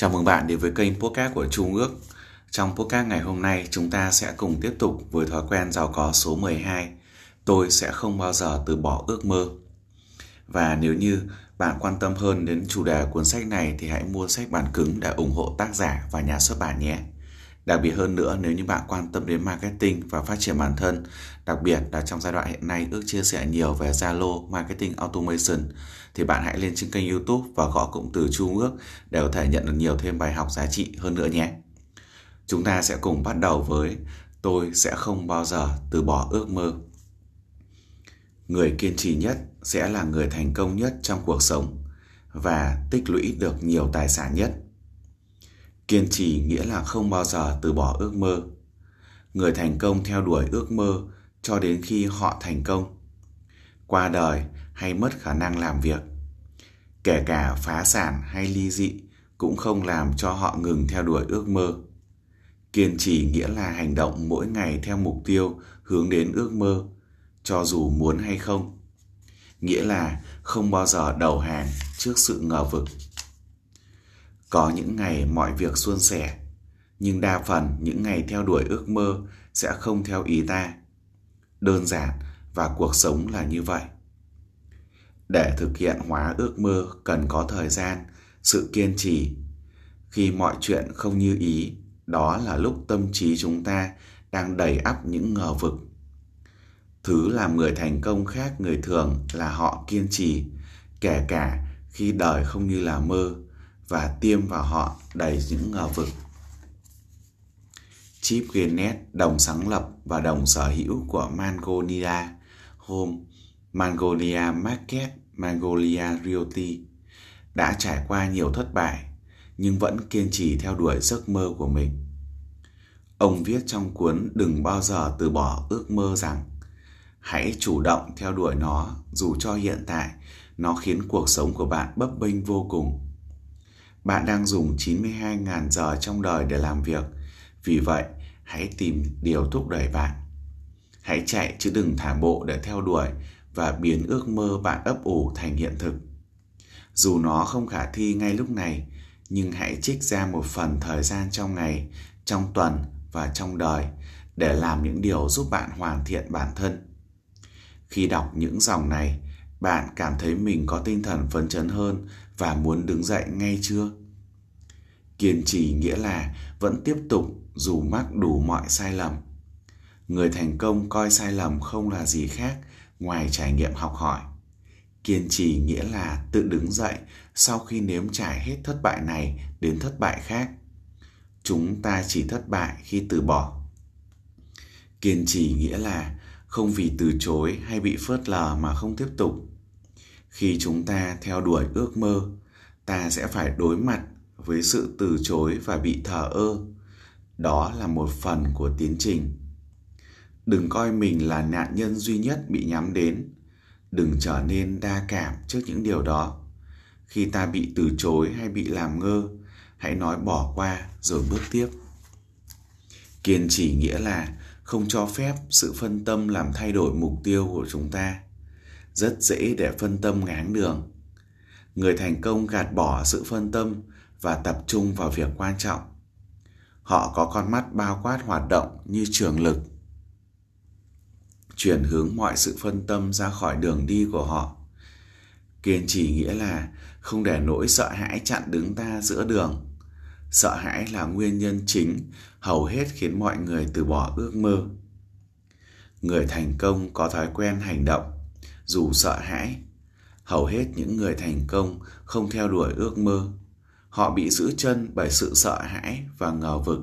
Chào mừng bạn đến với kênh podcast của Trung ước. Trong podcast ngày hôm nay, chúng ta sẽ cùng tiếp tục với thói quen giàu có số 12. Tôi sẽ không bao giờ từ bỏ ước mơ. Và nếu như bạn quan tâm hơn đến chủ đề cuốn sách này thì hãy mua sách bản cứng để ủng hộ tác giả và nhà xuất bản nhé. Đặc biệt hơn nữa nếu như bạn quan tâm đến marketing và phát triển bản thân, đặc biệt là trong giai đoạn hiện nay ước chia sẻ nhiều về Zalo Marketing Automation thì bạn hãy lên trên kênh YouTube và gõ cụm từ Chu ước để có thể nhận được nhiều thêm bài học giá trị hơn nữa nhé. Chúng ta sẽ cùng bắt đầu với tôi sẽ không bao giờ từ bỏ ước mơ. Người kiên trì nhất sẽ là người thành công nhất trong cuộc sống và tích lũy được nhiều tài sản nhất Kiên trì nghĩa là không bao giờ từ bỏ ước mơ. Người thành công theo đuổi ước mơ cho đến khi họ thành công. Qua đời hay mất khả năng làm việc. Kể cả phá sản hay ly dị cũng không làm cho họ ngừng theo đuổi ước mơ. Kiên trì nghĩa là hành động mỗi ngày theo mục tiêu hướng đến ước mơ, cho dù muốn hay không. Nghĩa là không bao giờ đầu hàng trước sự ngờ vực. Có những ngày mọi việc suôn sẻ, nhưng đa phần những ngày theo đuổi ước mơ sẽ không theo ý ta. Đơn giản và cuộc sống là như vậy. Để thực hiện hóa ước mơ cần có thời gian, sự kiên trì. Khi mọi chuyện không như ý, đó là lúc tâm trí chúng ta đang đầy ắp những ngờ vực. Thứ làm người thành công khác người thường là họ kiên trì, kể cả khi đời không như là mơ và tiêm vào họ đầy những ngờ vực. Chip Genet, đồng sáng lập và đồng sở hữu của Mangonia Home, Mangonia Market, Mangonia Realty, đã trải qua nhiều thất bại nhưng vẫn kiên trì theo đuổi giấc mơ của mình. Ông viết trong cuốn Đừng bao giờ từ bỏ ước mơ rằng hãy chủ động theo đuổi nó dù cho hiện tại nó khiến cuộc sống của bạn bấp bênh vô cùng bạn đang dùng 92.000 giờ trong đời để làm việc. Vì vậy, hãy tìm điều thúc đẩy bạn. Hãy chạy chứ đừng thả bộ để theo đuổi và biến ước mơ bạn ấp ủ thành hiện thực. Dù nó không khả thi ngay lúc này, nhưng hãy trích ra một phần thời gian trong ngày, trong tuần và trong đời để làm những điều giúp bạn hoàn thiện bản thân. Khi đọc những dòng này, bạn cảm thấy mình có tinh thần phấn chấn hơn và muốn đứng dậy ngay chưa? Kiên trì nghĩa là vẫn tiếp tục dù mắc đủ mọi sai lầm. Người thành công coi sai lầm không là gì khác ngoài trải nghiệm học hỏi. Kiên trì nghĩa là tự đứng dậy sau khi nếm trải hết thất bại này đến thất bại khác. Chúng ta chỉ thất bại khi từ bỏ. Kiên trì nghĩa là không vì từ chối hay bị phớt lờ mà không tiếp tục khi chúng ta theo đuổi ước mơ, ta sẽ phải đối mặt với sự từ chối và bị thờ ơ. Đó là một phần của tiến trình. Đừng coi mình là nạn nhân duy nhất bị nhắm đến. Đừng trở nên đa cảm trước những điều đó. Khi ta bị từ chối hay bị làm ngơ, hãy nói bỏ qua rồi bước tiếp. Kiên trì nghĩa là không cho phép sự phân tâm làm thay đổi mục tiêu của chúng ta rất dễ để phân tâm ngáng đường. Người thành công gạt bỏ sự phân tâm và tập trung vào việc quan trọng. Họ có con mắt bao quát hoạt động như trường lực. Chuyển hướng mọi sự phân tâm ra khỏi đường đi của họ. Kiên trì nghĩa là không để nỗi sợ hãi chặn đứng ta giữa đường. Sợ hãi là nguyên nhân chính hầu hết khiến mọi người từ bỏ ước mơ. Người thành công có thói quen hành động dù sợ hãi. Hầu hết những người thành công không theo đuổi ước mơ. Họ bị giữ chân bởi sự sợ hãi và ngờ vực.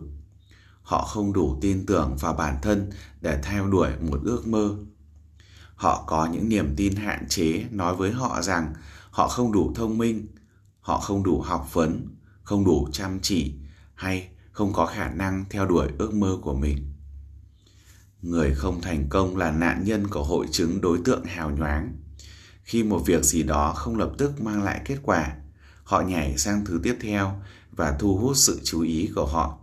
Họ không đủ tin tưởng vào bản thân để theo đuổi một ước mơ. Họ có những niềm tin hạn chế nói với họ rằng họ không đủ thông minh, họ không đủ học vấn, không đủ chăm chỉ hay không có khả năng theo đuổi ước mơ của mình người không thành công là nạn nhân của hội chứng đối tượng hào nhoáng. Khi một việc gì đó không lập tức mang lại kết quả, họ nhảy sang thứ tiếp theo và thu hút sự chú ý của họ.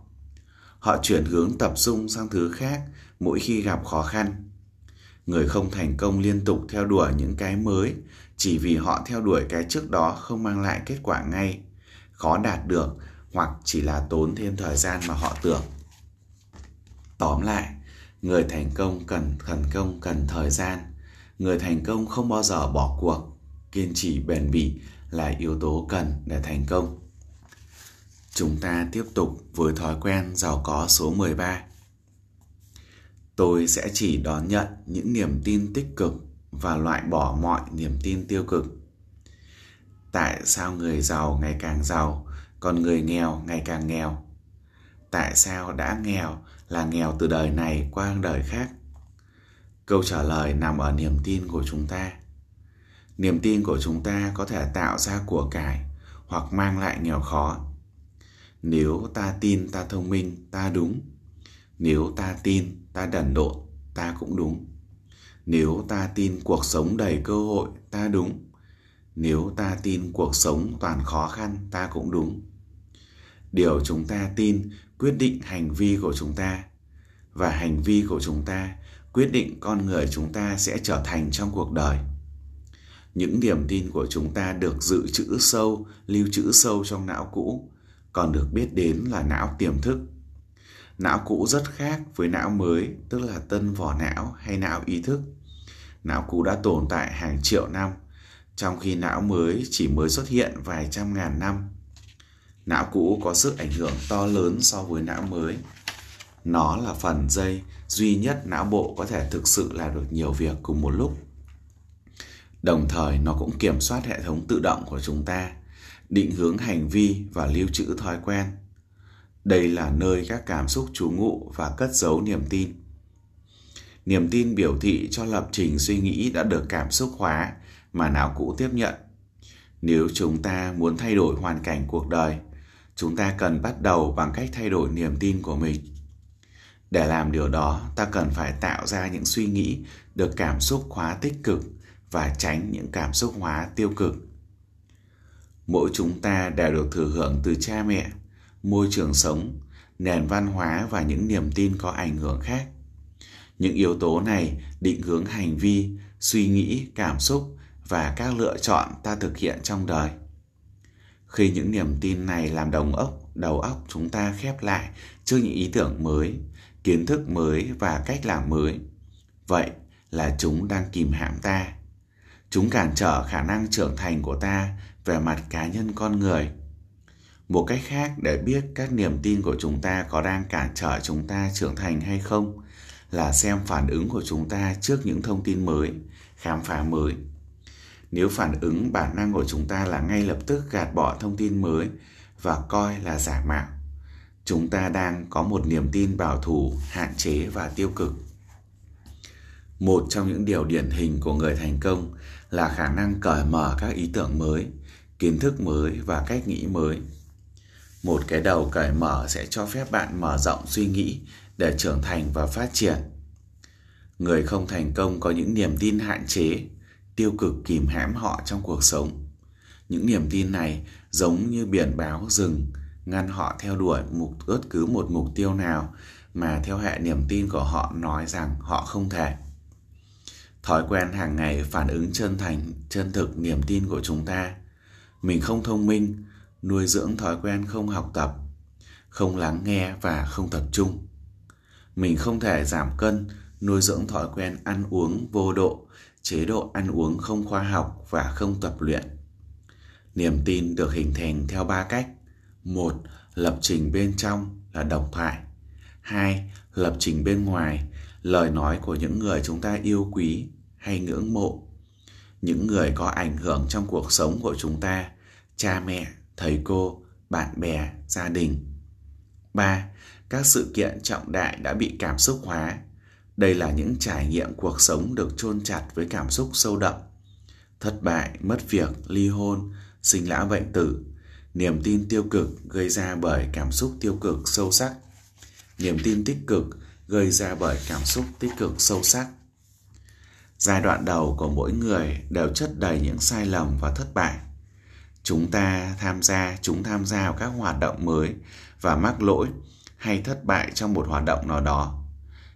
Họ chuyển hướng tập trung sang thứ khác mỗi khi gặp khó khăn. Người không thành công liên tục theo đuổi những cái mới chỉ vì họ theo đuổi cái trước đó không mang lại kết quả ngay, khó đạt được hoặc chỉ là tốn thêm thời gian mà họ tưởng. Tóm lại người thành công cần thành công, cần thời gian. Người thành công không bao giờ bỏ cuộc, kiên trì, bền bỉ là yếu tố cần để thành công. Chúng ta tiếp tục với thói quen giàu có số 13 tôi sẽ chỉ đón nhận những niềm tin tích cực và loại bỏ mọi niềm tin tiêu cực. Tại sao người giàu ngày càng giàu, còn người nghèo ngày càng nghèo? Tại sao đã nghèo là nghèo từ đời này qua đời khác. Câu trả lời nằm ở niềm tin của chúng ta. Niềm tin của chúng ta có thể tạo ra của cải hoặc mang lại nghèo khó. Nếu ta tin ta thông minh, ta đúng. Nếu ta tin ta đần độn, ta cũng đúng. Nếu ta tin cuộc sống đầy cơ hội, ta đúng. Nếu ta tin cuộc sống toàn khó khăn, ta cũng đúng điều chúng ta tin, quyết định hành vi của chúng ta. Và hành vi của chúng ta, quyết định con người chúng ta sẽ trở thành trong cuộc đời. Những niềm tin của chúng ta được dự trữ sâu, lưu trữ sâu trong não cũ, còn được biết đến là não tiềm thức. Não cũ rất khác với não mới, tức là tân vỏ não hay não ý thức. Não cũ đã tồn tại hàng triệu năm, trong khi não mới chỉ mới xuất hiện vài trăm ngàn năm não cũ có sức ảnh hưởng to lớn so với não mới. Nó là phần dây duy nhất não bộ có thể thực sự làm được nhiều việc cùng một lúc. Đồng thời, nó cũng kiểm soát hệ thống tự động của chúng ta, định hướng hành vi và lưu trữ thói quen. Đây là nơi các cảm xúc trú ngụ và cất giấu niềm tin. Niềm tin biểu thị cho lập trình suy nghĩ đã được cảm xúc hóa mà não cũ tiếp nhận. Nếu chúng ta muốn thay đổi hoàn cảnh cuộc đời chúng ta cần bắt đầu bằng cách thay đổi niềm tin của mình. Để làm điều đó, ta cần phải tạo ra những suy nghĩ, được cảm xúc hóa tích cực và tránh những cảm xúc hóa tiêu cực. Mỗi chúng ta đều được thừa hưởng từ cha mẹ, môi trường sống, nền văn hóa và những niềm tin có ảnh hưởng khác. Những yếu tố này định hướng hành vi, suy nghĩ, cảm xúc và các lựa chọn ta thực hiện trong đời khi những niềm tin này làm đồng ốc đầu óc chúng ta khép lại, trước những ý tưởng mới, kiến thức mới và cách làm mới. Vậy là chúng đang kìm hãm ta. Chúng cản trở khả năng trưởng thành của ta về mặt cá nhân con người. Một cách khác để biết các niềm tin của chúng ta có đang cản trở chúng ta trưởng thành hay không là xem phản ứng của chúng ta trước những thông tin mới, khám phá mới nếu phản ứng bản năng của chúng ta là ngay lập tức gạt bỏ thông tin mới và coi là giả mạo, chúng ta đang có một niềm tin bảo thủ, hạn chế và tiêu cực. Một trong những điều điển hình của người thành công là khả năng cởi mở các ý tưởng mới, kiến thức mới và cách nghĩ mới. Một cái đầu cởi mở sẽ cho phép bạn mở rộng suy nghĩ để trưởng thành và phát triển. Người không thành công có những niềm tin hạn chế tiêu cực kìm hãm họ trong cuộc sống. Những niềm tin này giống như biển báo dừng ngăn họ theo đuổi mục, bất cứ một mục tiêu nào mà theo hệ niềm tin của họ nói rằng họ không thể. Thói quen hàng ngày phản ứng chân thành, chân thực niềm tin của chúng ta. Mình không thông minh, nuôi dưỡng thói quen không học tập, không lắng nghe và không tập trung. Mình không thể giảm cân, nuôi dưỡng thói quen ăn uống vô độ chế độ ăn uống không khoa học và không tập luyện. Niềm tin được hình thành theo ba cách. Một, lập trình bên trong là độc thoại. Hai, lập trình bên ngoài, lời nói của những người chúng ta yêu quý hay ngưỡng mộ. Những người có ảnh hưởng trong cuộc sống của chúng ta, cha mẹ, thầy cô, bạn bè, gia đình. Ba, các sự kiện trọng đại đã bị cảm xúc hóa đây là những trải nghiệm cuộc sống được chôn chặt với cảm xúc sâu đậm. Thất bại, mất việc, ly hôn, sinh lão bệnh tử. Niềm tin tiêu cực gây ra bởi cảm xúc tiêu cực sâu sắc. Niềm tin tích cực gây ra bởi cảm xúc tích cực sâu sắc. Giai đoạn đầu của mỗi người đều chất đầy những sai lầm và thất bại. Chúng ta tham gia, chúng tham gia vào các hoạt động mới và mắc lỗi hay thất bại trong một hoạt động nào đó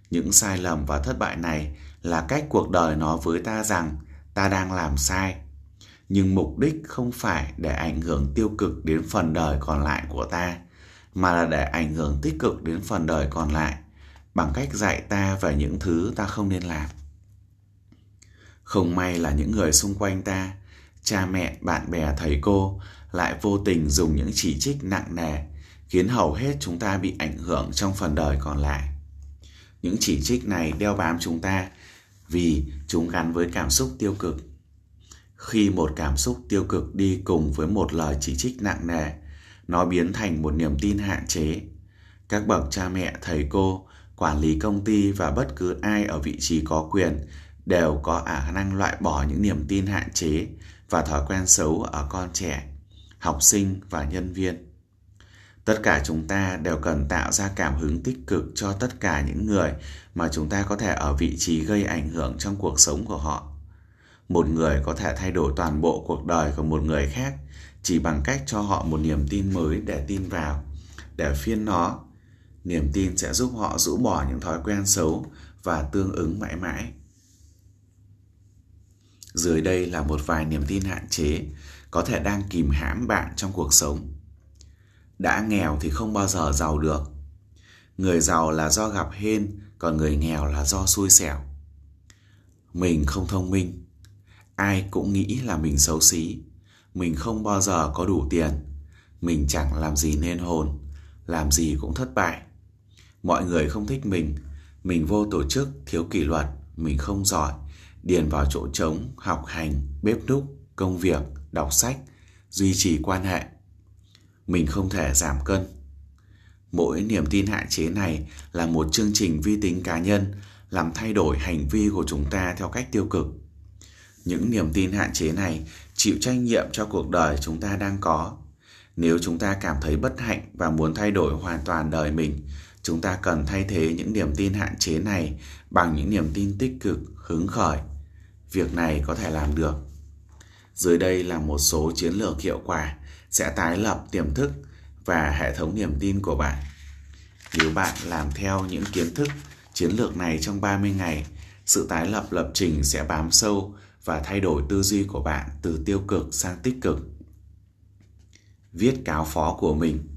những sai lầm và thất bại này là cách cuộc đời nó với ta rằng ta đang làm sai nhưng mục đích không phải để ảnh hưởng tiêu cực đến phần đời còn lại của ta mà là để ảnh hưởng tích cực đến phần đời còn lại bằng cách dạy ta về những thứ ta không nên làm. Không may là những người xung quanh ta, cha mẹ, bạn bè, thầy cô lại vô tình dùng những chỉ trích nặng nề khiến hầu hết chúng ta bị ảnh hưởng trong phần đời còn lại. Những chỉ trích này đeo bám chúng ta vì chúng gắn với cảm xúc tiêu cực. Khi một cảm xúc tiêu cực đi cùng với một lời chỉ trích nặng nề, nó biến thành một niềm tin hạn chế. Các bậc cha mẹ, thầy cô, quản lý công ty và bất cứ ai ở vị trí có quyền đều có khả năng loại bỏ những niềm tin hạn chế và thói quen xấu ở con trẻ, học sinh và nhân viên. Tất cả chúng ta đều cần tạo ra cảm hứng tích cực cho tất cả những người mà chúng ta có thể ở vị trí gây ảnh hưởng trong cuộc sống của họ. Một người có thể thay đổi toàn bộ cuộc đời của một người khác chỉ bằng cách cho họ một niềm tin mới để tin vào, để phiên nó. Niềm tin sẽ giúp họ rũ bỏ những thói quen xấu và tương ứng mãi mãi. Dưới đây là một vài niềm tin hạn chế có thể đang kìm hãm bạn trong cuộc sống đã nghèo thì không bao giờ giàu được. Người giàu là do gặp hên, còn người nghèo là do xui xẻo. Mình không thông minh, ai cũng nghĩ là mình xấu xí. Mình không bao giờ có đủ tiền, mình chẳng làm gì nên hồn, làm gì cũng thất bại. Mọi người không thích mình, mình vô tổ chức, thiếu kỷ luật, mình không giỏi, điền vào chỗ trống, học hành, bếp núc, công việc, đọc sách, duy trì quan hệ mình không thể giảm cân. Mỗi niềm tin hạn chế này là một chương trình vi tính cá nhân làm thay đổi hành vi của chúng ta theo cách tiêu cực. Những niềm tin hạn chế này chịu trách nhiệm cho cuộc đời chúng ta đang có. Nếu chúng ta cảm thấy bất hạnh và muốn thay đổi hoàn toàn đời mình, chúng ta cần thay thế những niềm tin hạn chế này bằng những niềm tin tích cực, hứng khởi. Việc này có thể làm được. Dưới đây là một số chiến lược hiệu quả sẽ tái lập tiềm thức và hệ thống niềm tin của bạn. Nếu bạn làm theo những kiến thức, chiến lược này trong 30 ngày, sự tái lập lập trình sẽ bám sâu và thay đổi tư duy của bạn từ tiêu cực sang tích cực. Viết cáo phó của mình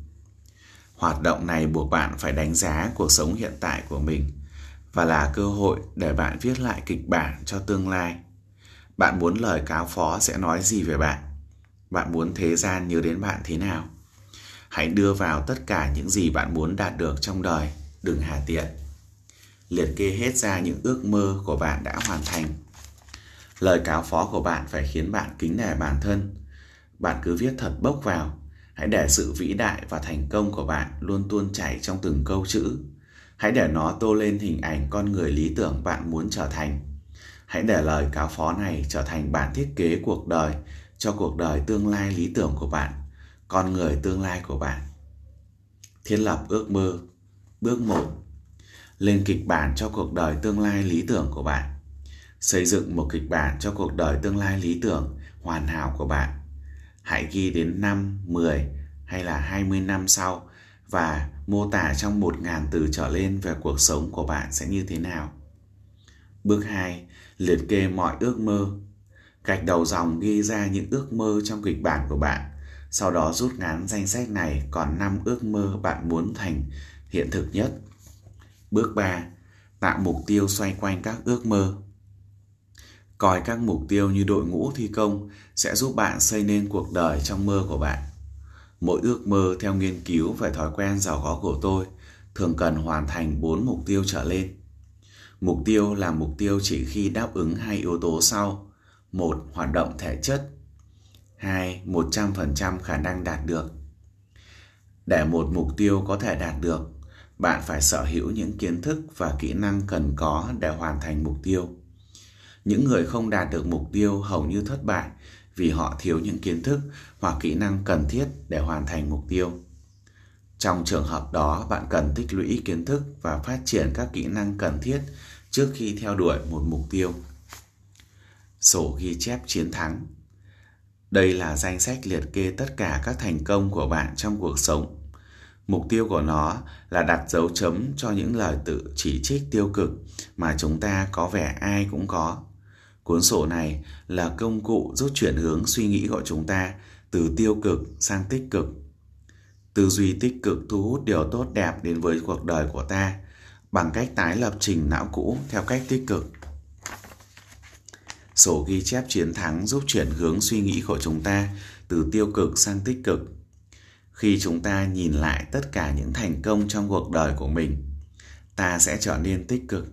Hoạt động này buộc bạn phải đánh giá cuộc sống hiện tại của mình và là cơ hội để bạn viết lại kịch bản cho tương lai. Bạn muốn lời cáo phó sẽ nói gì về bạn? Bạn muốn thế gian nhớ đến bạn thế nào? Hãy đưa vào tất cả những gì bạn muốn đạt được trong đời. Đừng hà tiện. Liệt kê hết ra những ước mơ của bạn đã hoàn thành. Lời cáo phó của bạn phải khiến bạn kính nể bản thân. Bạn cứ viết thật bốc vào. Hãy để sự vĩ đại và thành công của bạn luôn tuôn chảy trong từng câu chữ. Hãy để nó tô lên hình ảnh con người lý tưởng bạn muốn trở thành. Hãy để lời cáo phó này trở thành bản thiết kế cuộc đời cho cuộc đời tương lai lý tưởng của bạn, con người tương lai của bạn. Thiết lập ước mơ Bước 1 Lên kịch bản cho cuộc đời tương lai lý tưởng của bạn. Xây dựng một kịch bản cho cuộc đời tương lai lý tưởng, hoàn hảo của bạn. Hãy ghi đến 5, 10 hay là 20 năm sau và mô tả trong 1.000 từ trở lên về cuộc sống của bạn sẽ như thế nào. Bước 2. Liệt kê mọi ước mơ, Gạch đầu dòng ghi ra những ước mơ trong kịch bản của bạn. Sau đó rút ngắn danh sách này còn 5 ước mơ bạn muốn thành hiện thực nhất. Bước 3. Tạo mục tiêu xoay quanh các ước mơ. Coi các mục tiêu như đội ngũ thi công sẽ giúp bạn xây nên cuộc đời trong mơ của bạn. Mỗi ước mơ theo nghiên cứu về thói quen giàu có của tôi thường cần hoàn thành 4 mục tiêu trở lên. Mục tiêu là mục tiêu chỉ khi đáp ứng hai yếu tố sau một, hoạt động thể chất. Hai, một trăm phần trăm khả năng đạt được. Để một mục tiêu có thể đạt được, bạn phải sở hữu những kiến thức và kỹ năng cần có để hoàn thành mục tiêu. Những người không đạt được mục tiêu hầu như thất bại vì họ thiếu những kiến thức hoặc kỹ năng cần thiết để hoàn thành mục tiêu. Trong trường hợp đó, bạn cần tích lũy kiến thức và phát triển các kỹ năng cần thiết trước khi theo đuổi một mục tiêu sổ ghi chép chiến thắng. Đây là danh sách liệt kê tất cả các thành công của bạn trong cuộc sống. Mục tiêu của nó là đặt dấu chấm cho những lời tự chỉ trích tiêu cực mà chúng ta có vẻ ai cũng có. Cuốn sổ này là công cụ giúp chuyển hướng suy nghĩ của chúng ta từ tiêu cực sang tích cực. Tư duy tích cực thu hút điều tốt đẹp đến với cuộc đời của ta bằng cách tái lập trình não cũ theo cách tích cực. Sổ ghi chép chiến thắng giúp chuyển hướng suy nghĩ của chúng ta từ tiêu cực sang tích cực. Khi chúng ta nhìn lại tất cả những thành công trong cuộc đời của mình, ta sẽ trở nên tích cực.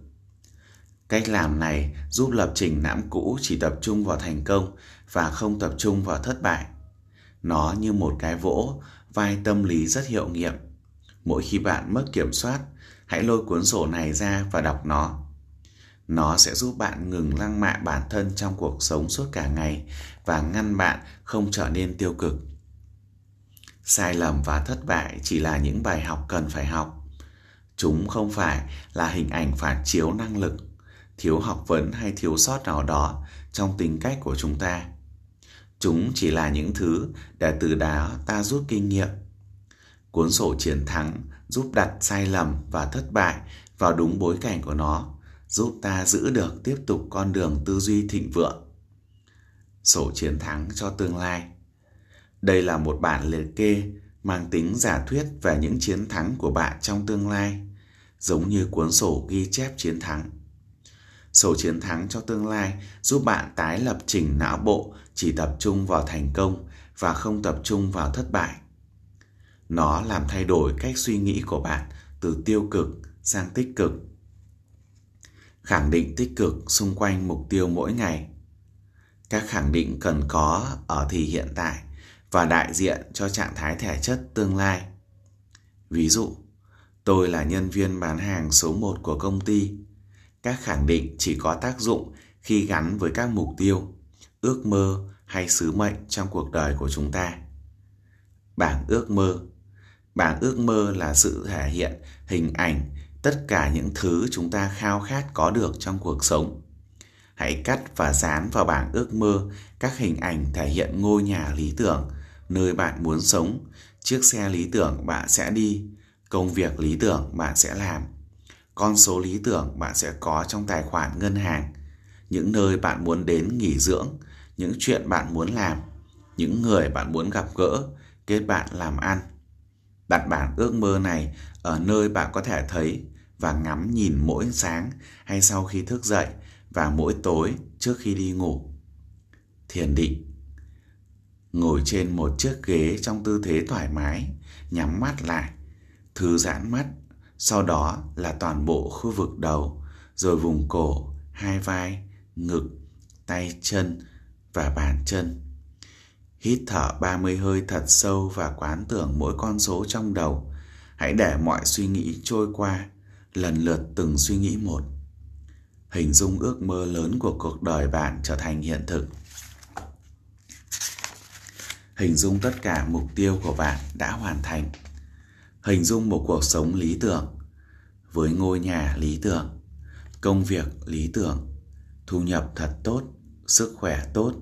Cách làm này giúp lập trình não cũ chỉ tập trung vào thành công và không tập trung vào thất bại. Nó như một cái vỗ vai tâm lý rất hiệu nghiệm. Mỗi khi bạn mất kiểm soát, hãy lôi cuốn sổ này ra và đọc nó. Nó sẽ giúp bạn ngừng lăng mạ bản thân trong cuộc sống suốt cả ngày và ngăn bạn không trở nên tiêu cực. Sai lầm và thất bại chỉ là những bài học cần phải học. Chúng không phải là hình ảnh phản chiếu năng lực, thiếu học vấn hay thiếu sót nào đó trong tính cách của chúng ta. Chúng chỉ là những thứ để từ đó ta rút kinh nghiệm. Cuốn sổ chiến thắng giúp đặt sai lầm và thất bại vào đúng bối cảnh của nó, giúp ta giữ được tiếp tục con đường tư duy thịnh vượng. Sổ chiến thắng cho tương lai Đây là một bản liệt kê mang tính giả thuyết về những chiến thắng của bạn trong tương lai, giống như cuốn sổ ghi chép chiến thắng. Sổ chiến thắng cho tương lai giúp bạn tái lập trình não bộ chỉ tập trung vào thành công và không tập trung vào thất bại. Nó làm thay đổi cách suy nghĩ của bạn từ tiêu cực sang tích cực. Khẳng định tích cực xung quanh mục tiêu mỗi ngày. Các khẳng định cần có ở thì hiện tại và đại diện cho trạng thái thể chất tương lai. Ví dụ, tôi là nhân viên bán hàng số 1 của công ty. Các khẳng định chỉ có tác dụng khi gắn với các mục tiêu, ước mơ hay sứ mệnh trong cuộc đời của chúng ta. Bảng ước mơ Bảng ước mơ là sự thể hiện hình ảnh tất cả những thứ chúng ta khao khát có được trong cuộc sống. Hãy cắt và dán vào bảng ước mơ các hình ảnh thể hiện ngôi nhà lý tưởng, nơi bạn muốn sống, chiếc xe lý tưởng bạn sẽ đi, công việc lý tưởng bạn sẽ làm, con số lý tưởng bạn sẽ có trong tài khoản ngân hàng, những nơi bạn muốn đến nghỉ dưỡng, những chuyện bạn muốn làm, những người bạn muốn gặp gỡ, kết bạn làm ăn. Đặt bản ước mơ này ở nơi bạn có thể thấy và ngắm nhìn mỗi sáng hay sau khi thức dậy và mỗi tối trước khi đi ngủ. Thiền định Ngồi trên một chiếc ghế trong tư thế thoải mái, nhắm mắt lại, thư giãn mắt, sau đó là toàn bộ khu vực đầu, rồi vùng cổ, hai vai, ngực, tay chân và bàn chân. Hít thở 30 hơi thật sâu và quán tưởng mỗi con số trong đầu. Hãy để mọi suy nghĩ trôi qua, lần lượt từng suy nghĩ một. Hình dung ước mơ lớn của cuộc đời bạn trở thành hiện thực. Hình dung tất cả mục tiêu của bạn đã hoàn thành. Hình dung một cuộc sống lý tưởng với ngôi nhà lý tưởng, công việc lý tưởng, thu nhập thật tốt, sức khỏe tốt,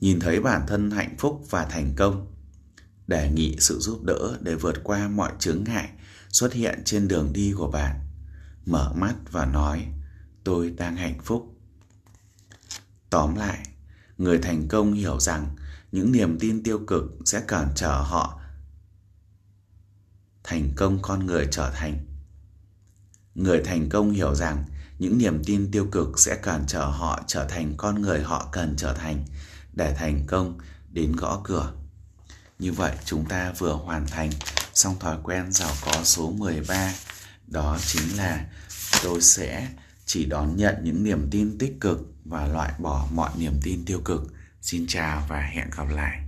nhìn thấy bản thân hạnh phúc và thành công đề nghị sự giúp đỡ để vượt qua mọi chướng ngại xuất hiện trên đường đi của bạn mở mắt và nói, tôi đang hạnh phúc tóm lại, người thành công hiểu rằng những niềm tin tiêu cực sẽ cản trở họ thành công con người trở thành người thành công hiểu rằng những niềm tin tiêu cực sẽ cản trở họ trở thành con người họ cần trở thành để thành công đến gõ cửa. Như vậy, chúng ta vừa hoàn thành xong thói quen giàu có số 13. Đó chính là tôi sẽ chỉ đón nhận những niềm tin tích cực và loại bỏ mọi niềm tin tiêu cực. Xin chào và hẹn gặp lại.